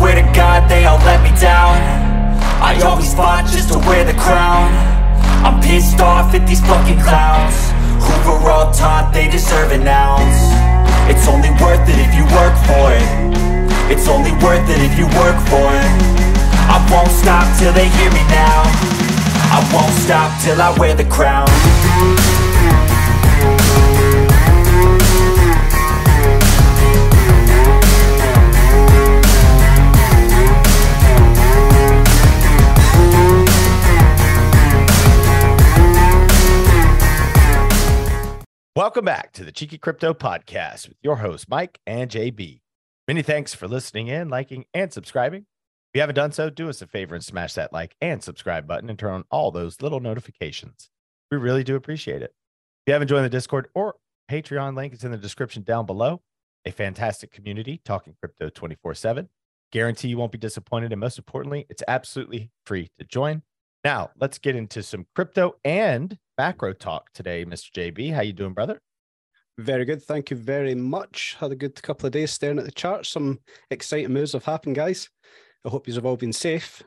swear to God they all let me down. I always fought just to wear the crown. I'm pissed off at these fucking clowns. Who were all taught they deserve an ounce? It's only worth it if you work for it. It's only worth it if you work for it. I won't stop till they hear me now. I won't stop till I wear the crown Welcome back to the Cheeky Crypto Podcast with your hosts, Mike and JB. Many thanks for listening in, liking, and subscribing. If you haven't done so, do us a favor and smash that like and subscribe button and turn on all those little notifications. We really do appreciate it. If you haven't joined the Discord or Patreon, link is in the description down below. A fantastic community talking crypto 24 7. Guarantee you won't be disappointed. And most importantly, it's absolutely free to join. Now, let's get into some crypto and macro talk today, Mr. JB. How you doing, brother? Very good. Thank you very much. Had a good couple of days staring at the charts. Some exciting moves have happened, guys. I hope you've all been safe.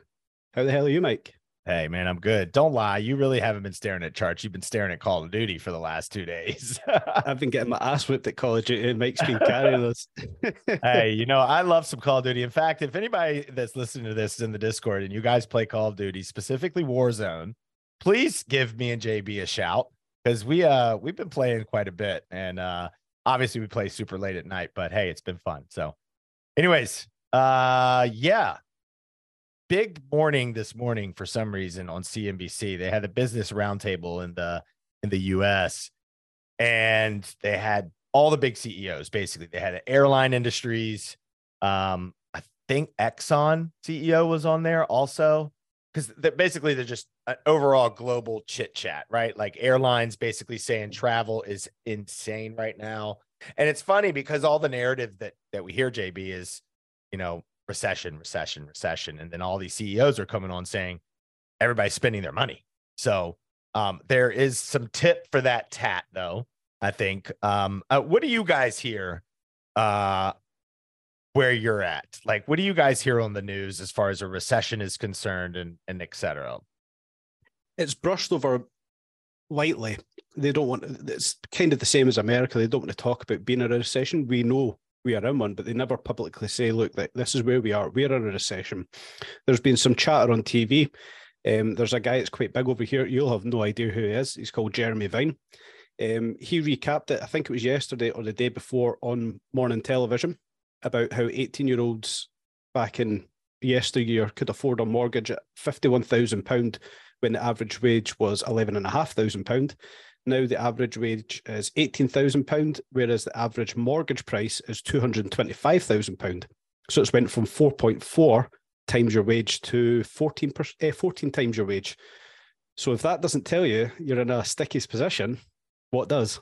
How the hell are you, Mike? Hey, man, I'm good. Don't lie. You really haven't been staring at charts. You've been staring at Call of Duty for the last two days. I've been getting my ass whipped at Call of Duty, Mike's been carrying us. hey, you know, I love some Call of Duty. In fact, if anybody that's listening to this is in the Discord and you guys play Call of Duty, specifically Warzone, please give me and JB a shout because we uh we've been playing quite a bit, and uh obviously we play super late at night, but hey, it's been fun. So, anyways, uh, yeah, big morning this morning for some reason on CNBC. They had a business roundtable in the in the US and they had all the big CEOs basically. They had airline industries. Um, I think Exxon CEO was on there also because they're basically they're just an overall global chit chat, right? Like airlines basically saying travel is insane right now. And it's funny because all the narrative that that we hear, JB, is, you know, recession, recession, recession. And then all these CEOs are coming on saying everybody's spending their money. So um, there is some tip for that tat, though. I think. Um, uh, what do you guys hear uh, where you're at? Like, what do you guys hear on the news as far as a recession is concerned, and and et cetera? It's brushed over lightly. They don't want. It's kind of the same as America. They don't want to talk about being in a recession. We know we are in one, but they never publicly say, look, this is where we are. We're in a recession. There's been some chatter on TV. Um, there's a guy that's quite big over here. You'll have no idea who he is. He's called Jeremy Vine. Um, he recapped it, I think it was yesterday or the day before on morning television about how 18 year olds back in yesteryear could afford a mortgage at £51,000 when the average wage was £11,500. Now the average wage is £18,000, whereas the average mortgage price is £225,000. So it's went from 4.4 times your wage to 14, per, eh, 14 times your wage. So if that doesn't tell you you're in a stickiest position, what does?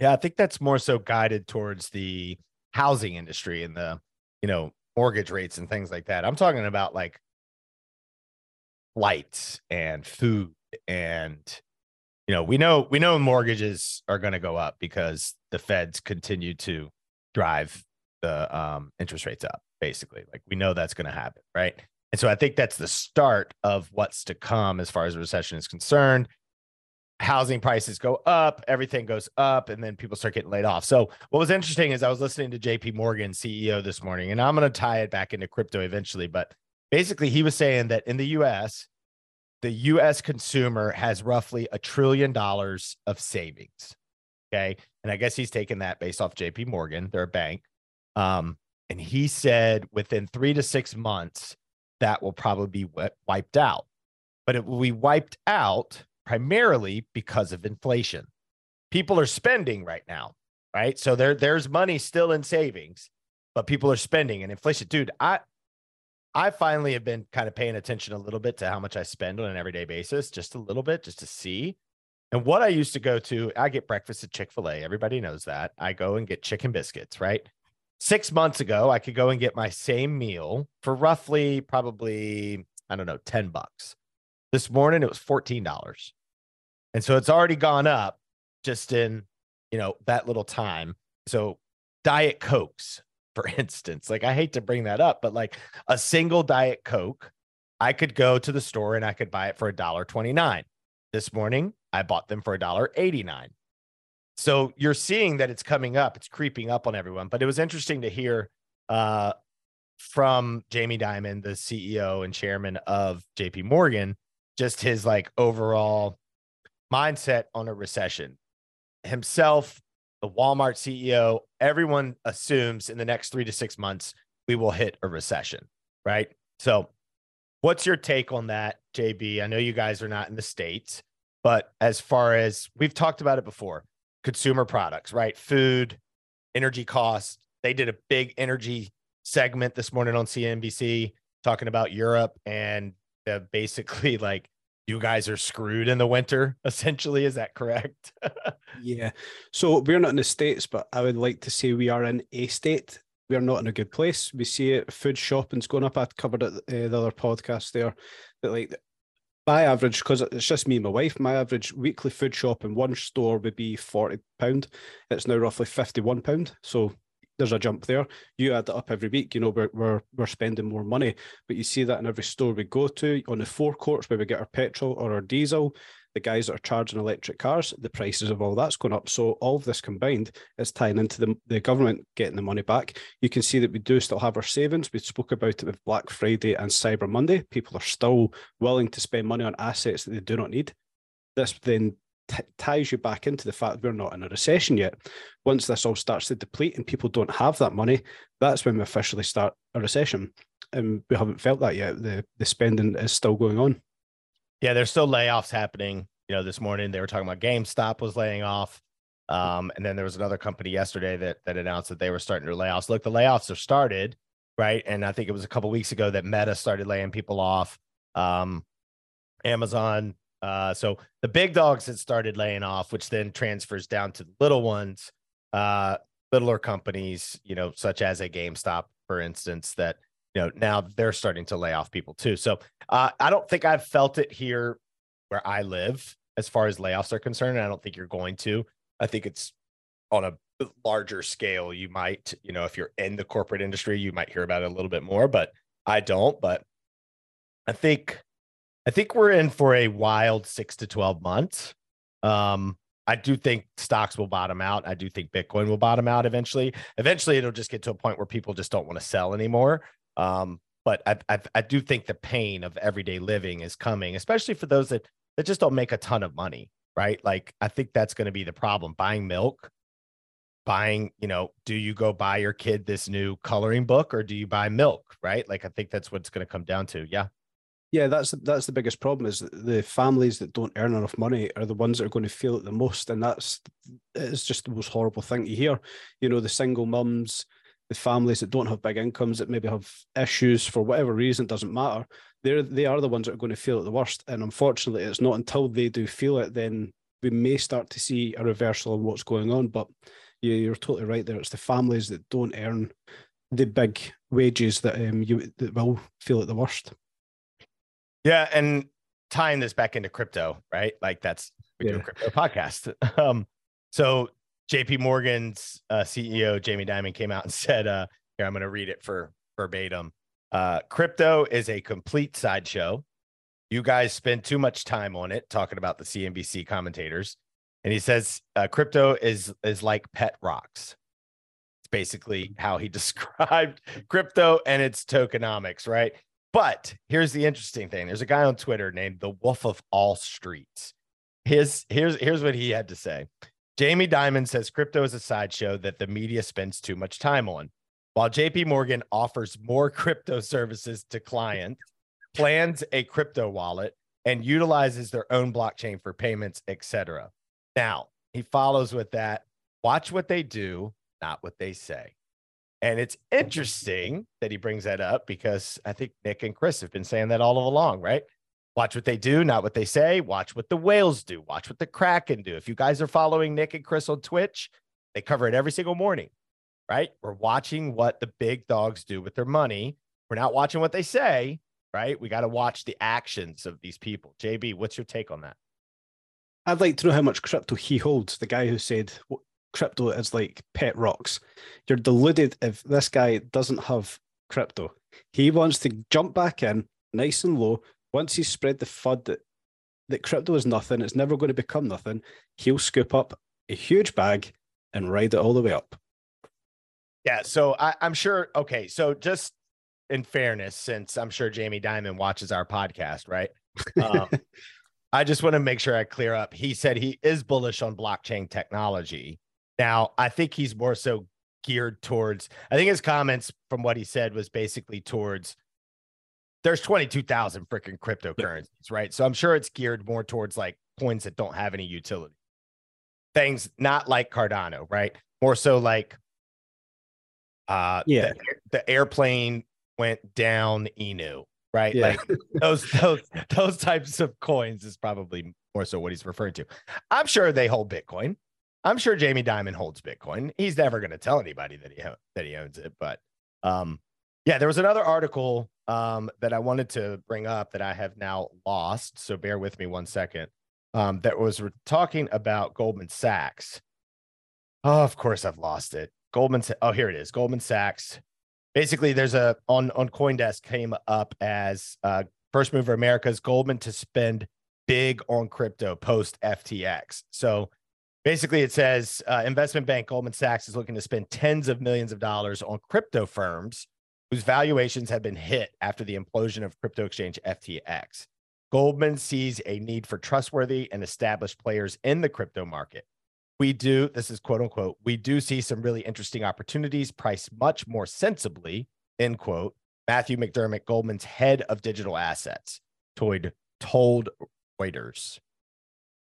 Yeah, I think that's more so guided towards the housing industry and the, you know, mortgage rates and things like that. I'm talking about like lights and food and you know, we know we know mortgages are going to go up because the feds continue to drive the um, interest rates up basically. Like we know that's going to happen, right? And so I think that's the start of what's to come as far as recession is concerned housing prices go up, everything goes up, and then people start getting laid off. So, what was interesting is I was listening to JP Morgan, CEO, this morning, and I'm going to tie it back into crypto eventually. But basically, he was saying that in the US, the US consumer has roughly a trillion dollars of savings. Okay. And I guess he's taking that based off JP Morgan, their bank. Um, and he said within three to six months, that will probably be wiped out. But it will be wiped out primarily because of inflation. People are spending right now, right? So there there's money still in savings, but people are spending and inflation. Dude, I I finally have been kind of paying attention a little bit to how much I spend on an everyday basis, just a little bit, just to see. And what I used to go to, I get breakfast at Chick fil A. Everybody knows that. I go and get chicken biscuits, right? Six months ago, I could go and get my same meal for roughly probably, I don't know, 10 bucks. This morning, it was $14. And so it's already gone up just in, you know, that little time. So Diet Cokes for instance. Like I hate to bring that up, but like a single diet Coke, I could go to the store and I could buy it for a dollar 29. This morning, I bought them for a dollar 89. So you're seeing that it's coming up, it's creeping up on everyone. But it was interesting to hear uh, from Jamie Dimon, the CEO and chairman of JP Morgan, just his like overall mindset on a recession. Himself, the Walmart CEO, everyone assumes in the next three to six months we will hit a recession, right? So, what's your take on that, JB? I know you guys are not in the States, but as far as we've talked about it before, consumer products, right? Food, energy costs. They did a big energy segment this morning on CNBC talking about Europe and the basically like you guys are screwed in the winter essentially is that correct? Yeah. So we're not in the states but i would like to say we are in a state. We are not in a good place. We see it food shopping's going up. I covered it uh, the other podcast there that like my average because it's just me and my wife my average weekly food shop in one store would be 40 pound. It's now roughly 51 pound. So there's a jump there. You add that up every week, you know, we're, we're, we're spending more money. But you see that in every store we go to, on the forecourts where we get our petrol or our diesel, the guys that are charging electric cars, the prices of all that's going up. So all of this combined is tying into the, the government getting the money back. You can see that we do still have our savings. We spoke about it with Black Friday and Cyber Monday. People are still willing to spend money on assets that they do not need. This then t- ties you back into the fact we're not in a recession yet. Once this all starts to deplete and people don't have that money, that's when we officially start a recession. And we haven't felt that yet. The the spending is still going on. Yeah, there's still layoffs happening. You know, this morning they were talking about GameStop was laying off. Um, and then there was another company yesterday that that announced that they were starting to layoffs. Look, the layoffs have started, right? And I think it was a couple weeks ago that Meta started laying people off. Um, Amazon uh, so the big dogs had started laying off, which then transfers down to the little ones, uh, littler companies, you know, such as a GameStop, for instance, that you know now they're starting to lay off people too. So uh, I don't think I've felt it here where I live as far as layoffs are concerned. I don't think you're going to. I think it's on a larger scale. You might, you know, if you're in the corporate industry, you might hear about it a little bit more, but I don't. But I think I think we're in for a wild six to 12 months. Um, I do think stocks will bottom out. I do think Bitcoin will bottom out eventually. Eventually, it'll just get to a point where people just don't want to sell anymore. Um, but I, I, I do think the pain of everyday living is coming, especially for those that that just don't make a ton of money, right? Like I think that's going to be the problem. Buying milk, buying, you know, do you go buy your kid this new coloring book or do you buy milk, right? Like I think that's what it's going to come down to. Yeah. Yeah, that's that's the biggest problem is the families that don't earn enough money are the ones that are going to feel it the most, and that's it's just the most horrible thing to hear. You know, the single mums, the families that don't have big incomes that maybe have issues for whatever reason, doesn't matter. They're they are the ones that are going to feel it the worst, and unfortunately, it's not until they do feel it then we may start to see a reversal of what's going on. But you're totally right there. It's the families that don't earn the big wages that um you that will feel it the worst. Yeah, and tying this back into crypto, right? Like that's we yeah. do a crypto podcast. Um, so JP Morgan's uh, CEO Jamie Dimon came out and said, uh, here I'm going to read it for verbatim. Uh, crypto is a complete sideshow. You guys spend too much time on it, talking about the CNBC commentators. And he says uh, crypto is is like pet rocks. It's basically how he described crypto and its tokenomics, right? But here's the interesting thing. There's a guy on Twitter named the Wolf of All Streets. His here's here's what he had to say. Jamie Dimon says crypto is a sideshow that the media spends too much time on. While JP Morgan offers more crypto services to clients, plans a crypto wallet, and utilizes their own blockchain for payments, etc. Now, he follows with that. Watch what they do, not what they say. And it's interesting that he brings that up because I think Nick and Chris have been saying that all along, right? Watch what they do, not what they say. Watch what the whales do. Watch what the Kraken do. If you guys are following Nick and Chris on Twitch, they cover it every single morning, right? We're watching what the big dogs do with their money. We're not watching what they say, right? We got to watch the actions of these people. JB, what's your take on that? I'd like to know how much crypto he holds. The guy who said crypto is like pet rocks. You're deluded if this guy doesn't have crypto. He wants to jump back in nice and low. Once he's spread the FUD that, that crypto is nothing, it's never going to become nothing, he'll scoop up a huge bag and ride it all the way up. Yeah. So I, I'm sure. Okay. So just in fairness, since I'm sure Jamie Dimon watches our podcast, right? Um, I just want to make sure I clear up. He said he is bullish on blockchain technology. Now, I think he's more so geared towards, I think his comments from what he said was basically towards there's 22,000 freaking cryptocurrencies, right? So I'm sure it's geared more towards like coins that don't have any utility. Things not like Cardano, right? More so like uh Yeah. the, the airplane went down Inu, right? Yeah. Like those those those types of coins is probably more so what he's referring to. I'm sure they hold Bitcoin. I'm sure Jamie Dimon holds Bitcoin. He's never going to tell anybody that he that he owns it, but um yeah, there was another article um that I wanted to bring up that I have now lost, so bear with me one second. Um that was talking about Goldman Sachs. Oh, of course I've lost it. Goldman Oh, here it is. Goldman Sachs basically there's a on on coindesk came up as uh first mover america's goldman to spend big on crypto post ftx so basically it says uh, investment bank goldman sachs is looking to spend tens of millions of dollars on crypto firms whose valuations have been hit after the implosion of crypto exchange ftx goldman sees a need for trustworthy and established players in the crypto market. We do this is quote unquote we do see some really interesting opportunities priced much more sensibly end quote matthew mcdermott goldman's head of digital assets told told reuters.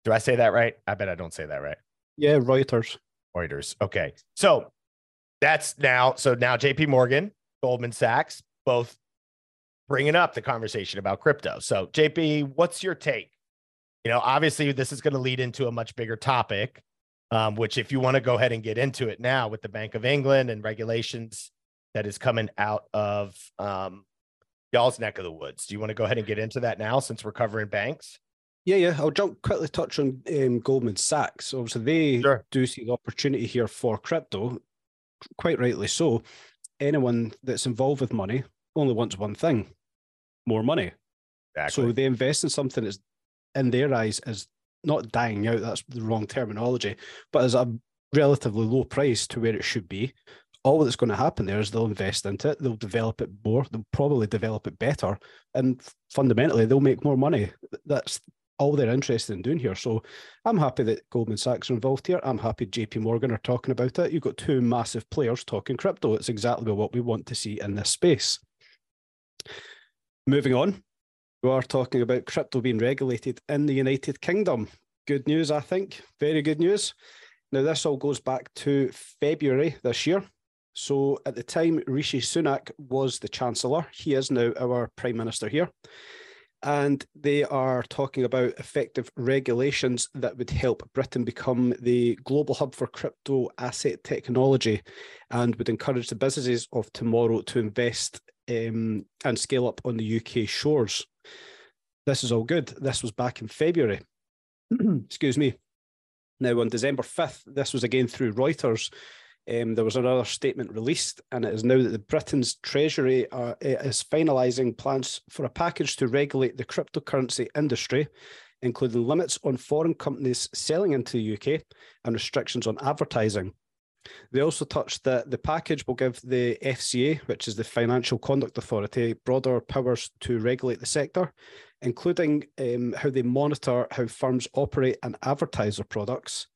Do i say that right? I bet i don't say that right Yeah, Reuters. reuters okay so that's now so now jp morgan goldman sachs both bringing up the conversation about crypto so jp what's your take you know obviously this is going to lead into a much bigger topic um, which if you want to go ahead and get into it now with the Bank of England and regulations that is coming out of um, y'all's neck of the woods. Do you want to go ahead and get into that now since we're covering banks? Yeah, yeah. I'll jump quickly touch on um, Goldman Sachs. Obviously, they Sure. do see the opportunity here for crypto, quite rightly so. Anyone that's involved with money only wants one thing more money. So they invest in something that's in their eyes is not dying out, that's the wrong terminology, but is a relatively low price to where it should be. All that's going to happen there is they'll invest into it, they'll develop it more, they'll probably develop it better, and fundamentally they'll make more money. That's all they're interested in doing here. So I'm happy that Goldman Sachs are involved here. I'm happy JP Morgan are talking about it. You've got two massive players talking crypto. It's exactly what we want to see in this space. Moving on, we are talking about crypto being regulated in the United Kingdom. Good news, I think. Very good news. Now, this all goes back to February this year. So, at the time, Rishi Sunak was the Chancellor. He is now our Prime Minister here. And they are talking about effective regulations that would help Britain become the global hub for crypto asset technology and would encourage the businesses of tomorrow to invest um, and scale up on the UK shores. This is all good. This was back in February. Excuse me. Now, on December 5th, this was again through Reuters. Um, there was another statement released, and it is now that the Britain's Treasury uh, is finalising plans for a package to regulate the cryptocurrency industry, including limits on foreign companies selling into the UK and restrictions on advertising. They also touched that the package will give the FCA, which is the Financial Conduct Authority, broader powers to regulate the sector, including um, how they monitor how firms operate and advertise their products.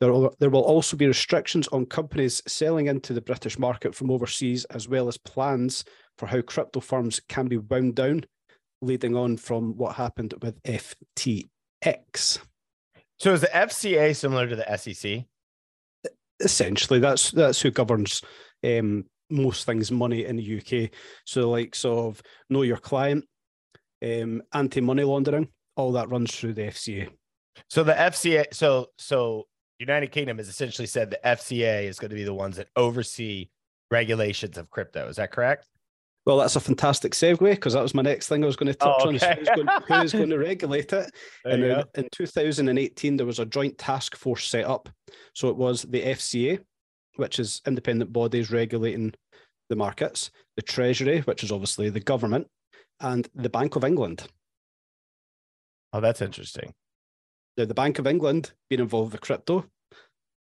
There will, there will also be restrictions on companies selling into the British market from overseas, as well as plans for how crypto firms can be wound down, leading on from what happened with FTX. So is the FCA similar to the SEC? essentially that's that's who governs um, most things money in the UK. So the likes of know your client, um, anti money laundering, all that runs through the FCA. So the FCA, so so United Kingdom has essentially said the FCA is going to be the ones that oversee regulations of crypto. Is that correct? Well, that's a fantastic segue because that was my next thing I was going to oh, touch Oh, on. Is who's, going, who's going to regulate it? There and in, in 2018, there was a joint task force set up. So it was the FCA, which is independent bodies regulating the markets, the Treasury, which is obviously the government, and the Bank of England. Oh, that's interesting. Now, the Bank of England being involved with crypto,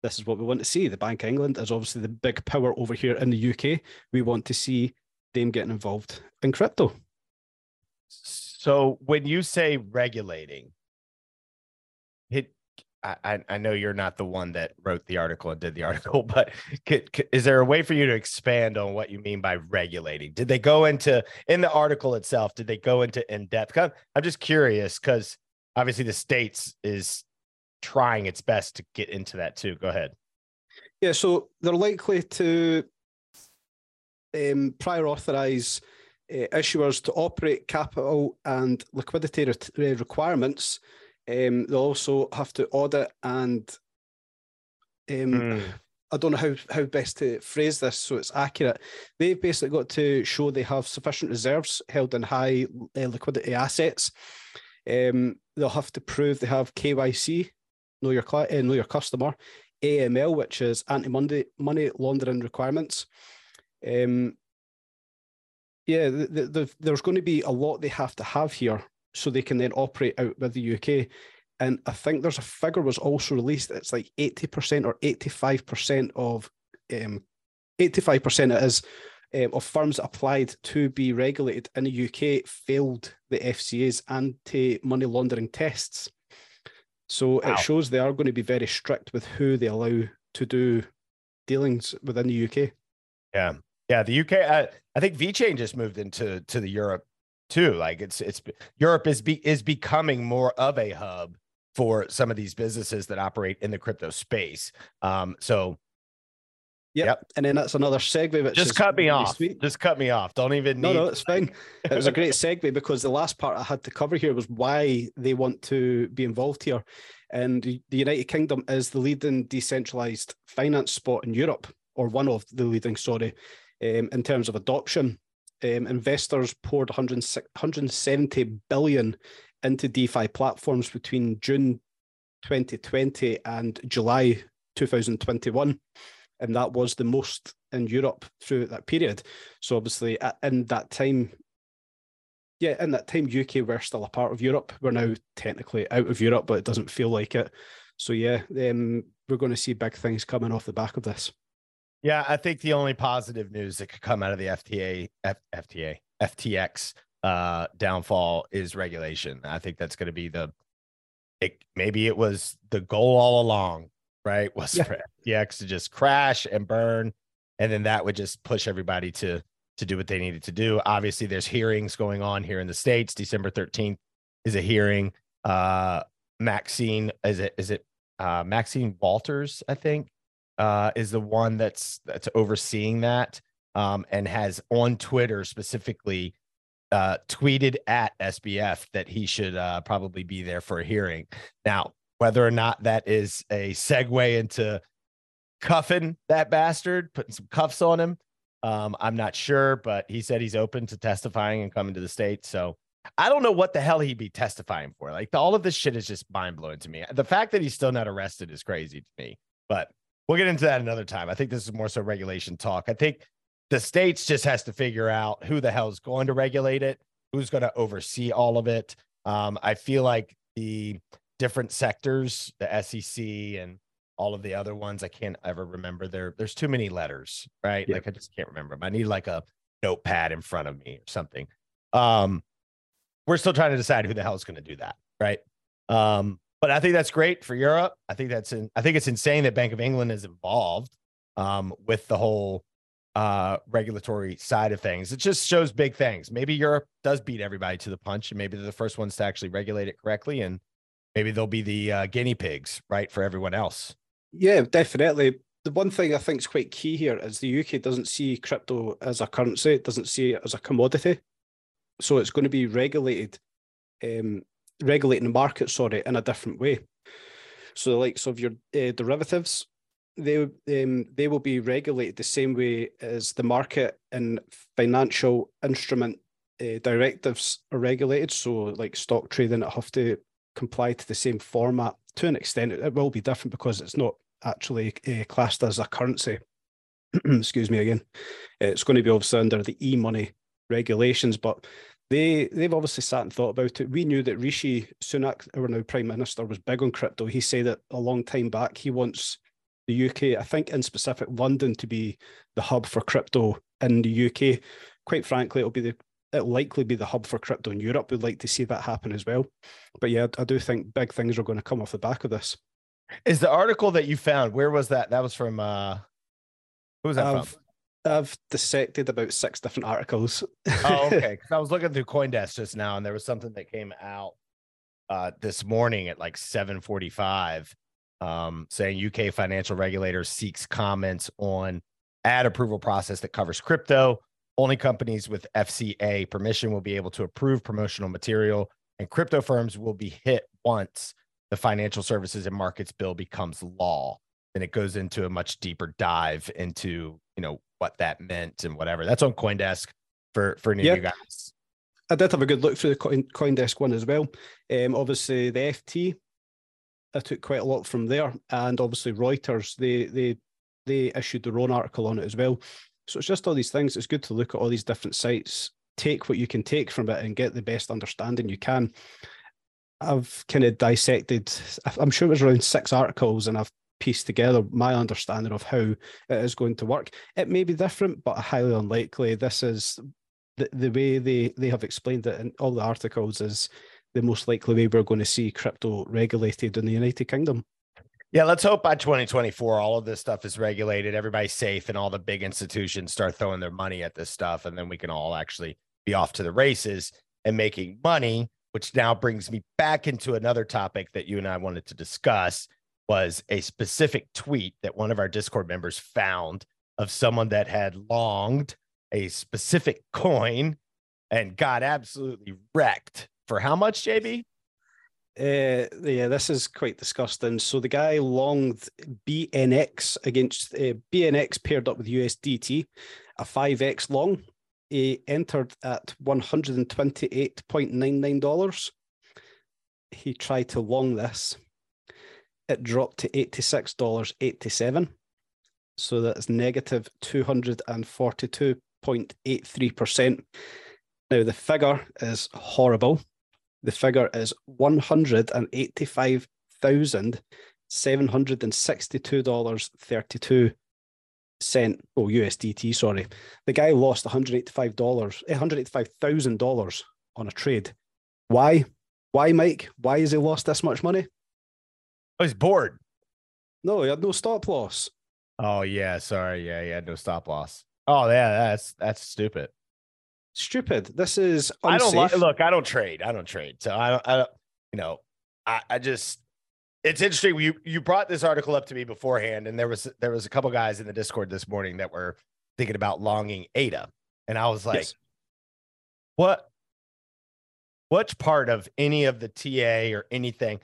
this is what we want to see. The Bank of England is obviously the big power over here in the UK. We want to see them getting involved in crypto. So when you say regulating, it, I, I- know you're not the one that wrote the article and did the article, but could, could- is there a way for you to expand on what you mean by regulating? Did they go into in the article itself? Did they go into in depth? I'm just curious because obviously the states is trying its best to get into that too. Go ahead. Yeah, so they're likely to um, prior authorize uh, issuers to operate capital and liquidity ret- uh, requirements. Um, they'll also have to audit and um, Mm. I don't know how, how best to phrase this so it's accurate. They've basically got to show they have sufficient reserves held in high uh, liquidity assets. Um, they'll have to prove they have KYC, know your cli- uh, know your customer, AML, which is anti money money laundering requirements. Um, yeah, th th th- there's going to be a lot they have to have here so they can then operate out with the UK. And I think there's a figure was also released. It's like 80% or 85% of um, 85% it is um, of firms that applied to be regulated in the UK failed the FCA's anti money laundering tests. So Wow. it shows they are going to be very strict with who they allow to do dealings within the UK. Yeah, yeah. The UK, I, I think VeChain just moved into to the Europe too. Like it's it's Europe is be is becoming more of a hub for some of these businesses that operate in the crypto space. Um, so Yep. Yep. And then that's another segue. Which just cut me really off. sweet. Just cut me off. Don't even No, need. no, it's fine. It was a great segue because the last part I had to cover here was why they want to be involved here. And the United Kingdom is the leading decentralized finance spot in Europe, or one of the leading, sorry, um, in terms of adoption. Um, investors poured 106 170 billion into DeFi platforms between June 2020 and July 2021 and that was the most in Europe through that period. So obviously, in that time, yeah, in that time, UK were still a part of Europe. We're now technically out of Europe, but it doesn't feel like it. So yeah, um, we're going to see big things coming off the back of this. Yeah, I think the only positive news that could come out of the FTA, F, FTA, FTX uh, downfall is regulation. I think that's going to be the. It, maybe it was the goal all along, right? Was Yeah. for FTX to just crash and burn, and then that would just push everybody to to do what they needed to do. Obviously, there's hearings going on here in the states. December 13th is a hearing. Uh, Maxine, is it is it uh, Maxine Walters? I think uh, is the one that's that's overseeing that um, and has on Twitter specifically uh, tweeted at SBF that he should uh, probably be there for a hearing. Now, whether or not that is a segue into cuffing that bastard, putting some cuffs on him, um, I'm not sure, but he said he's open to testifying and coming to the state. So I don't know what the hell he'd be testifying for. Like all of this shit is just mind blowing to me. The fact that he's still not arrested is crazy to me. But we'll get into that another time. I think this is more so regulation talk. I think the states just has to figure out who the hell is going to regulate it, who's going to oversee all of it. Um, I feel like the different sectors, the SEC and all of the other ones, I can't ever remember. There, there's too many letters, right? Like I just can't remember them. I need like a notepad in front of me or something. Um, we're still trying to decide who the hell is going to do that, right? Um, but I think that's great for Europe. I think that's in, I think it's insane that Bank of England is involved um, with the whole uh, regulatory side of things. It just shows big things. Maybe Europe does beat everybody to the punch, and maybe they're the first ones to actually regulate it correctly, and maybe they'll be the uh, guinea pigs, right, for everyone else. Yeah, definitely. The one thing I think is quite key here is the UK doesn't see crypto as a currency, it doesn't see it as a commodity. So it's going to be regulated, um, regulating the market, sorry, in a different way. So the likes of your uh, derivatives, they um, they will be regulated the same way as the market and financial instrument uh, directives are regulated. So, like stock trading, it have to comply to the same format. To an extent, it, will be different because it's not actually uh, classed as a currency. Excuse me again. It's going to be obviously under the e-money regulations, but they they've obviously sat and thought about it. We knew that Rishi Sunak, our now Prime Minister, was big on crypto. He said it a long time back. He wants the UK, I think in specific London, to be the hub for crypto in the UK. Quite frankly, it'll be the it'll likely be the hub for crypto in Europe. We'd like to see that happen as well. But yeah, I do think big things are going to come off the back of this. Is the article that you found? Where was that? That was from. uh Who was that I've, from? I've dissected about six different articles. oh, okay. Because I was looking through CoinDesk just now, and there was something that came out uh, this morning at like seven forty-five, um, saying UK financial regulator seeks comments on ad approval process that covers crypto. Only companies with FCA permission will be able to approve promotional material, and crypto firms will be hit once the Financial Services and Markets Bill becomes law. And it goes into a much deeper dive into you know what that meant and whatever. That's on CoinDesk for for any Yeah. of you guys. I did have a good look through the Coin, CoinDesk one as well. Um, obviously, the FT, I took quite a lot from there, and obviously Reuters, they they they issued their own article on it as well. So it's just all these things. It's good to look at all these different sites, take what you can take from it, and get the best understanding you can. I've kind of dissected. I'm sure it was around six articles, and I've pieced together my understanding of how it is going to work. It may be different, but highly unlikely. This is the, the way they, they have explained it in all the articles is the most likely way we're going to see crypto regulated in the United Kingdom. Yeah, let's hope by 2024 all of this stuff is regulated, everybody's safe, and all the big institutions start throwing their money at this stuff, and then we can all actually be off to the races and making money. Which now brings me back into another topic that you and I wanted to discuss was a specific tweet that one of our Discord members found of someone that had longed a specific coin and got absolutely wrecked for how much, JB? Uh, yeah, this is quite disgusting. So the guy longed BNX against uh, BNX paired up with USDT, a 5x long. He entered at $128.99. He tried to long this. It dropped to $86.87. So that's negative 242.83%. Now, the figure is horrible. The figure is one hundred and eighty-five thousand seven hundred and sixty-two dollars thirty-two cent. Oh, USDT. Sorry, the guy lost one hundred eighty-five dollars, eh, one hundred eighty-five thousand dollars on a trade. Why? Why, Mike? Why has he lost this much money? Oh, he's bored. No, he had no stop loss. Oh yeah, sorry. Yeah, he had no stop loss. Oh yeah, that's that's stupid. Stupid. This is I don't look. I don't trade. I don't trade. So I don't. I don't. You know, I, I just. It's interesting. You you brought this article up to me beforehand, and there was there was a couple guys in the Discord this morning that were thinking about longing Ada, and I was like, Yes. what? Which part of any of the TA or anything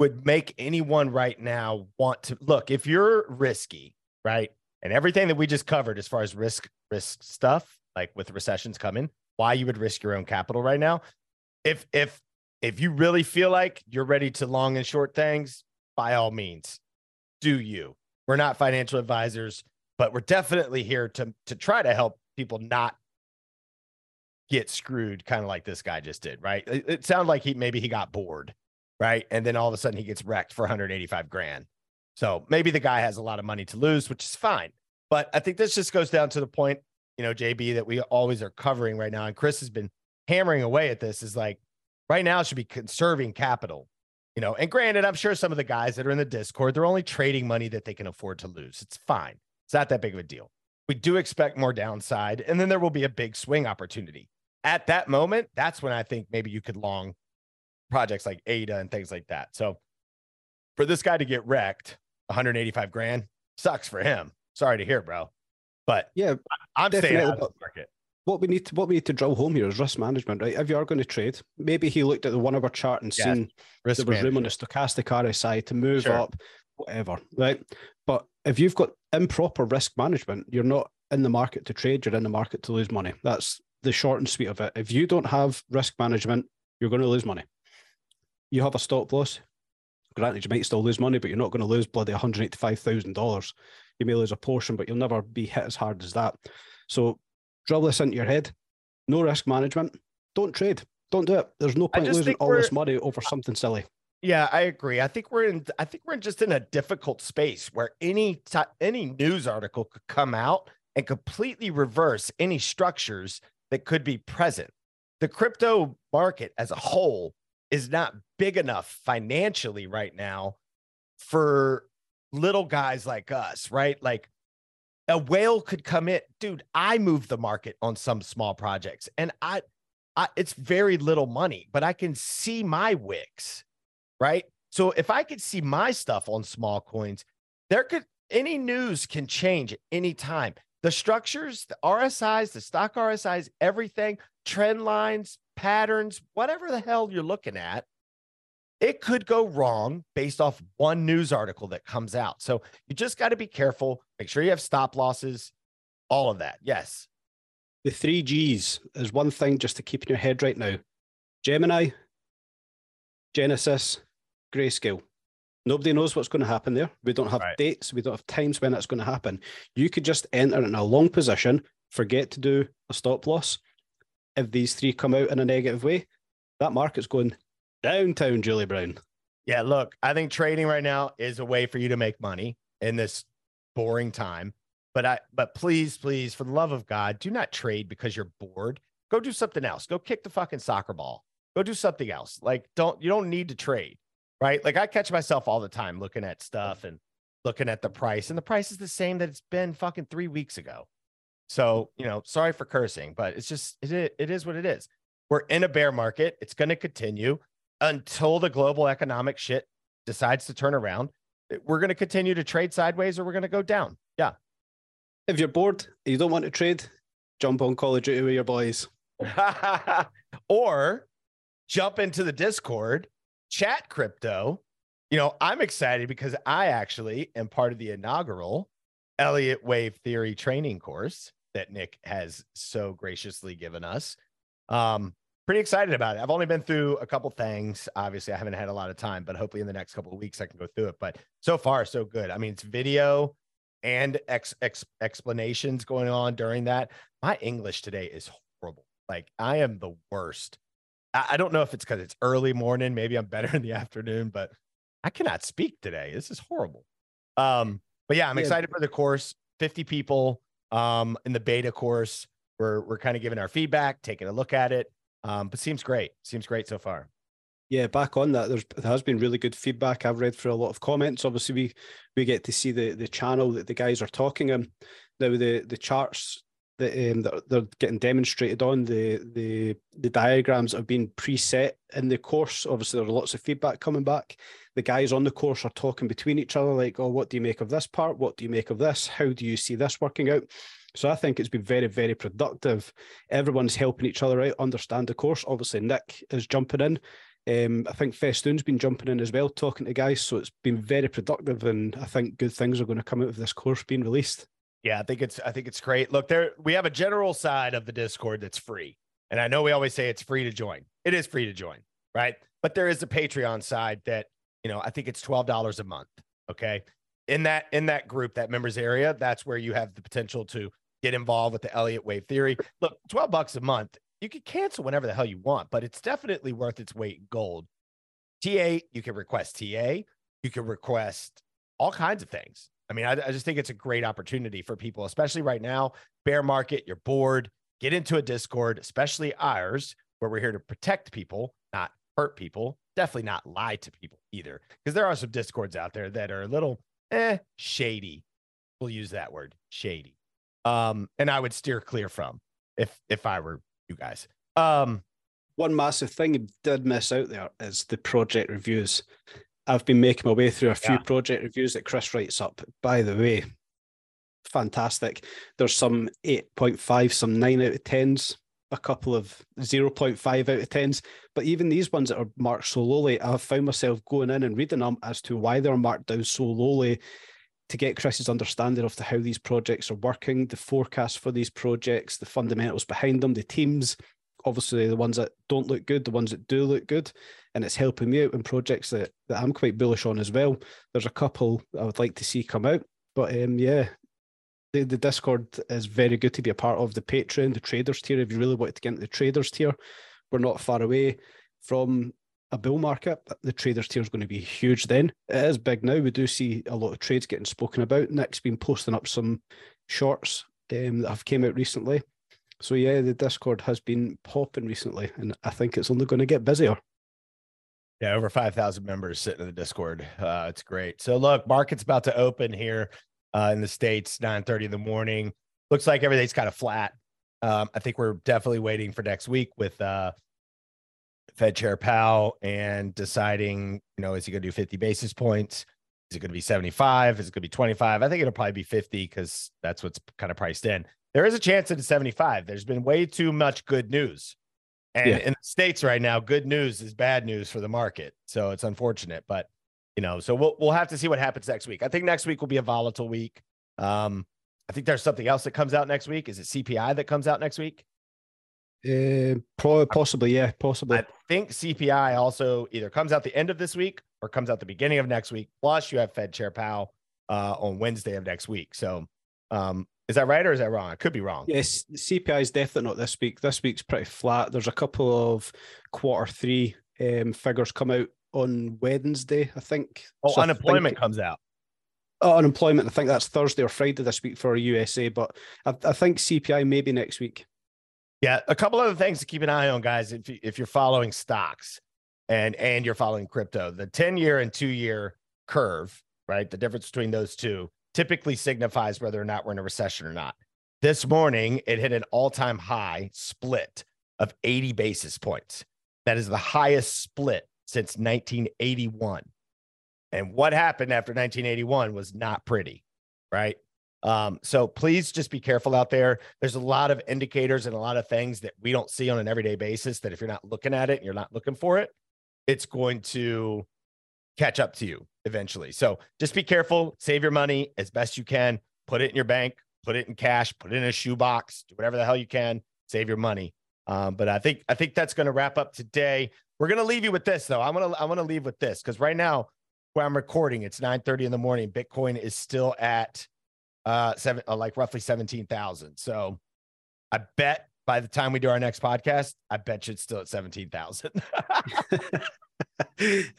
would make anyone right now want to look? If you're risky, right, and everything that we just covered as far as risk risk stuff, like with recessions coming, why you would risk your own capital right now? If if if you really feel like you're ready to long and short things, by all means, do you. We're not financial advisors, but we're definitely here to to try to help people not get screwed, kind of like this guy just did, right? It, it sounded like he maybe he got bored, right? And then all of a sudden he gets wrecked for 185 grand. So maybe the guy has a lot of money to lose, which is fine. But I think this just goes down to the point, you know, JB, that we always are covering right now. And Chris has been hammering away at this is like right now should be conserving capital, you know. And granted, I'm sure some of the guys that are in the Discord, they're only trading money that they can afford to lose. It's fine. It's not that big of a deal. We do expect more downside, and then there will be a big swing opportunity. At that moment, that's when I think maybe you could long projects like ADA and things like that. So for this guy to get wrecked, 185 grand sucks for him. Sorry to hear, bro. But Yeah, I'm staying Definitely, out of the market. what we need to what we need to drill home here is risk management, right? If you are going to trade, maybe he looked at the one hour chart and Yes, seen Risk there was room on the stochastic RSI to move Sure. up whatever, right? But if you've got improper risk management, you're not in the market to trade, you're in the market to lose money. That's the short and sweet of it. If you don't have risk management, you're going to lose money. You have a stop loss. Granted, you might still lose money, but you're not going to lose bloody $185,000. You may lose a portion, but you'll never be hit as hard as that. So drill this into your head. No risk management. Don't trade. Don't do it. There's no point losing all this money over something silly. Yeah, I agree. I think we're in. I think we're just in a difficult space where any t- any news article could come out and completely reverse any structures that could be present. The crypto market as a whole is not big enough financially right now for little guys like us, right? Like a whale could come in, dude. I move the market on some small projects, and I, I it's very little money, but I can see my wicks, right? So if I could see my stuff on small coins, there could any news can change at any time. The structures, the RSIs, the stoch RSIs, everything, trend lines, patterns, whatever the hell you're looking at, it could go wrong based off one news article that comes out. So you just got to be careful. Make sure you have stop losses, all of that. Yes. The three G's is one thing just to keep in your head right now Gemini, Genesis, Grayscale. Nobody knows what's going to happen there. We don't have right. dates. We don't have times when it's going to happen. You could just enter in a long position, forget to do a stop loss. If these three come out in a negative way, that market's going downtown, Julie Brown. Yeah, look, I think trading right now is a way for you to make money in this boring time. But I but please, please, for the love of God, do not trade because you're bored. Go do something else. Go kick the fucking soccer ball. Go do something else. Like, don't you don't need to trade, right? Like I catch myself all the time looking at stuff and looking at the price, and the price is the same that it's been fucking three weeks ago. So, you know, sorry for cursing, but it's just it, it is what it is. We're in a bear market. It's going to continue until the global economic shit decides to turn around. Eh, we're going to continue to trade sideways or we're going to go down. Yeah. If you're bored, you don't want to trade, jump on Call of Duty with your boys. or jump into the Discord, chat crypto. You know, I'm excited because I actually am part of the inaugural Elliott Wave Theory training course that Nick has so graciously given us. Um, pretty excited about it. I've only been through a couple things. Obviously, I haven't had a lot of time, but hopefully in the next couple of weeks I can go through it. But so far, so good. I mean, it's video and ex, ex, explanations going on during that. My English today is horrible. Like I am the worst. I, I don't know if it's because it's early morning. Maybe I'm better in the afternoon, but I cannot speak today. This is horrible. Um, but yeah, I'm yeah. excited for the course. 50 people um, in the beta course. We're we're kind of giving our feedback, taking a look at it. Um, but seems great. Seems great so far. Yeah, back on that, there's there has been really good feedback. I've read through a lot of comments. Obviously, we we get to see the the channel that the guys are talking in. Now the the charts that, um, that they're getting demonstrated on the the the diagrams have been preset in the course. Obviously, there are lots of feedback coming back. The guys on the course are talking between each other, like, "Oh, what do you make of this part? What do you make of this? How do you see this working out?" So I think it's been very, very productive. Everyone's helping each other out, understand the course. Obviously, Nick is jumping in. Um, I think Festoon's been jumping in as well, talking to guys. So it's been very productive, and I think good things are going to come out of this course being released. Yeah, I think it's I think it's great. Look, there we have a general side of the Discord that's free, and I know we always say it's free to join. It is free to join, right? But there is a Patreon side that you know I think it's twelve dollars a month. Okay, in that in that group, that members area, that's where you have the potential to get involved with the Elliott Wave theory. Look, 12 bucks a month, you can cancel whenever the hell you want, but it's definitely worth its weight in gold. TA, you can request TA, you can request all kinds of things. I mean, I, I just think it's a great opportunity for people, especially right now, bear market, you're bored, get into a Discord, especially ours, where we're here to protect people, not hurt people, definitely not lie to people either. Because there are some Discords out there that are a little eh, shady. We'll use that word, shady um, and I would steer clear from if if I were you guys. Um, one massive thing you did miss out there is the project reviews. I've been making my way through a few yeah. project reviews that Chris writes up. By the way, fantastic. There's some 8.5, some 9 out of 10s a couple of 0.5 out of 10s. But even these ones that are marked so lowly, I've found myself going in and reading them as to why they're marked down so lowly to get Chris's understanding of the, how these projects are working, the forecast for these projects, the fundamentals behind them, the teams, obviously the ones that don't look good, the ones that do look good. And it's helping me out in projects that, that I'm quite bullish on as well. There's a couple I would like to see come out. But um, yeah, the, the Discord is very good to be a part of. The Patreon, the traders tier, if you really want to get into the traders tier, we're not far away from a bull market. The traders tier is going to be huge then. It is big now. We do see a lot of trades getting spoken about. Nick's been posting up some shorts um, that have came out recently. So yeah, the Discord has been popping recently, and I think it's only going to get busier. Yeah, over 5,000 members sitting in the Discord. Uh, it's great. So look, market's about to open here uh, in the States, 9.30 in the morning. Looks like everything's kind of flat. Um, I think we're definitely waiting for next week with uh, Fed Chair Powell and deciding, you know, is he going to do 50 basis points? Is it going to be 75? Is it going to be 25? I think it'll probably be 50 because that's what's kind of priced in. There is a chance that it's 75. There's been way too much good news. And yeah. in the States right now, good news is bad news for the market. So it's unfortunate, but you know, so we'll we'll have to see what happens next week. I think next week will be a volatile week. Um, I think there's something else that comes out next week. Is it CPI that comes out next week? Uh, probably, possibly, yeah, possibly. I think CPI also either comes out the end of this week or comes out the beginning of next week. Plus, you have Fed Chair Powell uh, on Wednesday of next week. So, um, is that right or is that wrong? I could be wrong. Yes, CPI is definitely not this week. This week's pretty flat. There's a couple of quarter three um, figures come out on Wednesday, I think. Oh, so unemployment think, comes out. Oh, unemployment. I think that's Thursday or Friday this week for USA, but I, I think CPI maybe next week. Yeah, a couple other things to keep an eye on, guys. If if you're following stocks and and you're following crypto, the 10 year and two year curve, right? The difference between those two typically signifies whether or not we're in a recession or not. This morning, it hit an all time high split of 80 basis points. That is the highest split since 1981. And what happened after 1981 was not pretty, right? Um, so please just be careful out there. There's a lot of indicators and a lot of things that we don't see on an everyday basis that if you're not looking at it and you're not looking for it, it's going to catch up to you eventually. So just be careful, save your money as best you can, put it in your bank, put it in cash, put it in a shoebox, do whatever the hell you can, save your money. Um, but I think I think that's going to wrap up today. We're going to leave you with this though. I'm going to I want to leave with this because right now where I'm recording, it's 9:30 in the morning. Bitcoin is still at uh seven uh, like roughly 17,000. So I bet by the time we do our next podcast, I bet you it's still at 17,000. uh,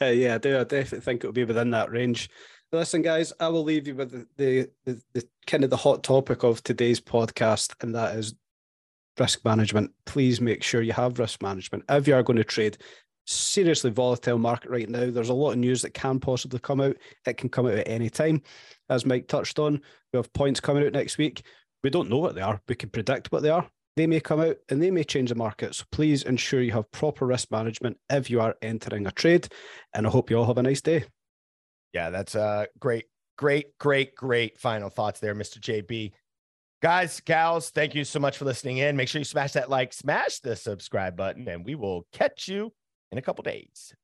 yeah, I do. I definitely think it'll be within that range. Listen, guys, I will leave you with the, the, the, the kind of the hot topic of today's podcast, and that is risk management. Please make sure you have risk management if you are going to trade. Seriously volatile market right now. There's a lot of news that can possibly come out. It can come out at any time. As Mike touched on, we have points coming out next week. We don't know what they are. We can predict what they are. They may come out and they may change the market. So please ensure you have proper risk management if you are entering a trade. And I hope you all have a nice day. Yeah, that's a great, great, great, great final thoughts there, Mr. JB. Guys, gals, thank you so much for listening in. Make sure you smash that like, smash the subscribe button, and we will catch you in a couple days.